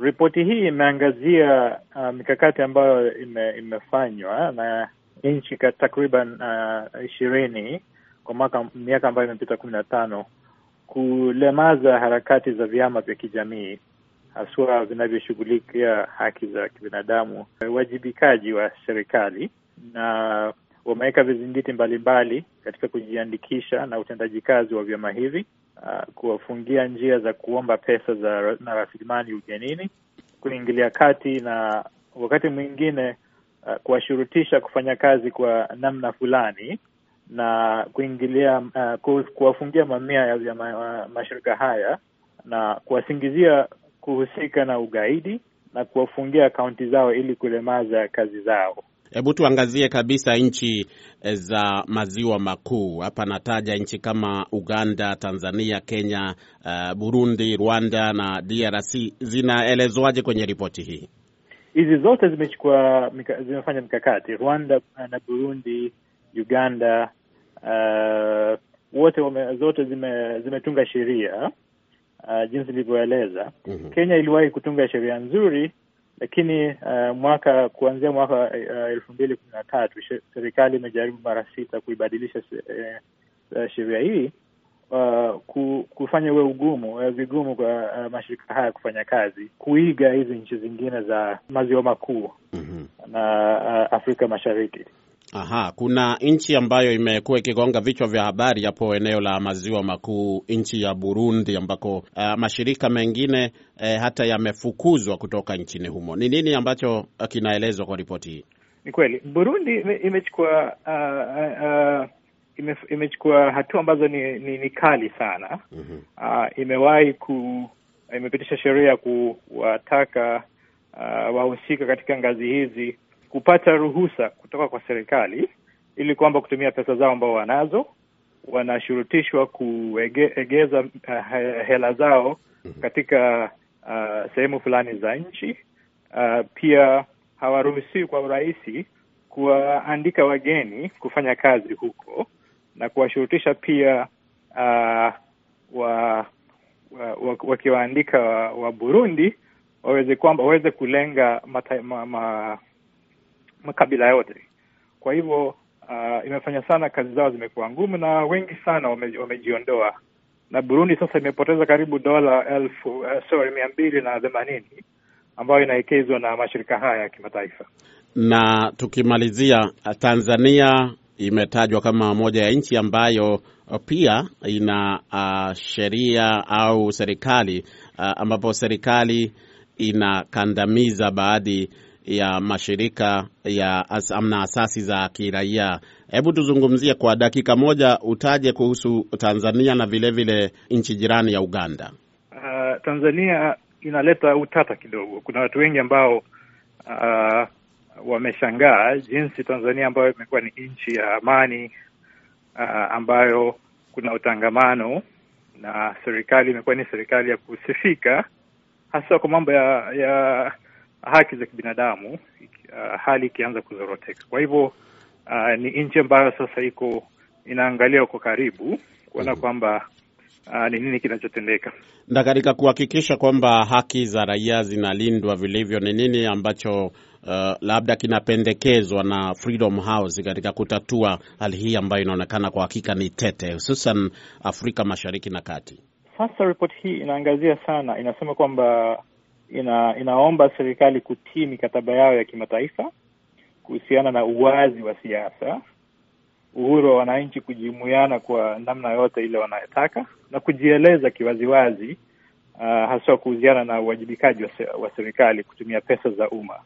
Ripoti hii imeangazia uh, mikakati ambayo ime, imefanywa na nchi takriban ishirini uh, kwa mwaka miaka ambayo imepita kumi na tano kulemaza harakati za vyama vya kijamii haswa vinavyoshughulikia haki za kibinadamu, uwajibikaji wa serikali, na wameweka vizingiti mbalimbali katika kujiandikisha na utendaji kazi wa vyama hivi, uh, kuwafungia njia za kuomba pesa za na rasilimali ugenini, kuingilia kati na wakati mwingine uh, kuwashurutisha kufanya kazi kwa namna fulani na kuingilia uh, kuwafungia mamia ya ma, mashirika haya na kuwasingizia kuhusika na ugaidi na kuwafungia akaunti zao ili kulemaza kazi zao. Hebu tuangazie kabisa nchi za maziwa makuu. Hapa nataja nchi kama Uganda, Tanzania, Kenya, uh, Burundi, Rwanda na DRC. Zinaelezwaje kwenye ripoti hii? Hizi zote zimechukua mika, zimefanya mikakati. Rwanda na Burundi, Uganda, uh, wote wame, zote zime, zimetunga sheria uh, jinsi ilivyoeleza. mm -hmm. Kenya iliwahi kutunga sheria nzuri lakini uh, mwaka kuanzia mwaka uh, elfu mbili kumi na tatu serikali imejaribu mara sita kuibadilisha uh, sheria hii uh, kufanya uwe ugumu uh, vigumu kwa uh, mashirika haya kufanya kazi, kuiga hizi nchi zingine za maziwa makuu mm -hmm. na uh, Afrika Mashariki. Aha, kuna nchi ambayo imekuwa ikigonga vichwa vya habari hapo eneo la maziwa makuu, nchi ya Burundi ambako uh, mashirika mengine uh, hata yamefukuzwa kutoka nchini humo. Ni nini ambacho uh, kinaelezwa kwa ripoti hii? Ni kweli Burundi imechukua uh, uh, ime, imechukua hatua ambazo ni, ni, ni kali sana. mm -hmm. Uh, imewahi ku imepitisha sheria ya kuwataka uh, wahusika katika ngazi hizi kupata ruhusa kutoka kwa serikali ili kwamba kutumia pesa zao ambao wanazo, wanashurutishwa kuegeza uh, hela zao katika uh, sehemu fulani za nchi. Uh, pia hawaruhusiwi kwa urahisi kuwaandika wageni kufanya kazi huko na kuwashurutisha pia uh, wa wakiwaandika wa, wa Burundi waweze kwamba waweze kulenga mata, ma, ma, makabila yote. Kwa hivyo uh, imefanya sana, kazi zao zimekuwa ngumu na wengi sana wame, wamejiondoa, na Burundi sasa imepoteza karibu dola elfu uh, sorry mia mbili na themanini ambayo inaekezwa na mashirika haya ya kimataifa. Na tukimalizia, Tanzania imetajwa kama moja ya nchi ambayo pia ina uh, sheria au serikali uh, ambapo serikali inakandamiza baadhi ya mashirika ya as, asasi za kiraia. Hebu tuzungumzie kwa dakika moja, utaje kuhusu Tanzania na vilevile nchi jirani ya Uganda. Uh, Tanzania inaleta utata kidogo. Kuna watu wengi ambao uh, wameshangaa jinsi Tanzania ambayo imekuwa ni nchi ya amani uh, ambayo kuna utangamano na serikali imekuwa ni serikali ya kusifika hasa kwa mambo ya, ya haki za kibinadamu uh, hali ikianza kuzoroteka. Kwa hivyo uh, ni nchi ambayo sasa iko inaangalia kwa karibu kuona kwamba uh, ni nini kinachotendeka, na katika kuhakikisha kwamba haki za raia zinalindwa vilivyo, ni nini ambacho uh, labda kinapendekezwa na Freedom House katika kutatua hali hii ambayo inaonekana kwa hakika ni tete, hususan Afrika Mashariki na Kati? Sasa ripoti hii inaangazia sana, inasema kwamba ina, inaomba serikali kutii mikataba yao ya kimataifa kuhusiana na uwazi wa siasa, uhuru wa wananchi kujimuiana kwa namna yote ile wanayotaka na kujieleza kiwaziwazi, uh, haswa kuhusiana na uwajibikaji wa, serikali kutumia pesa za umma.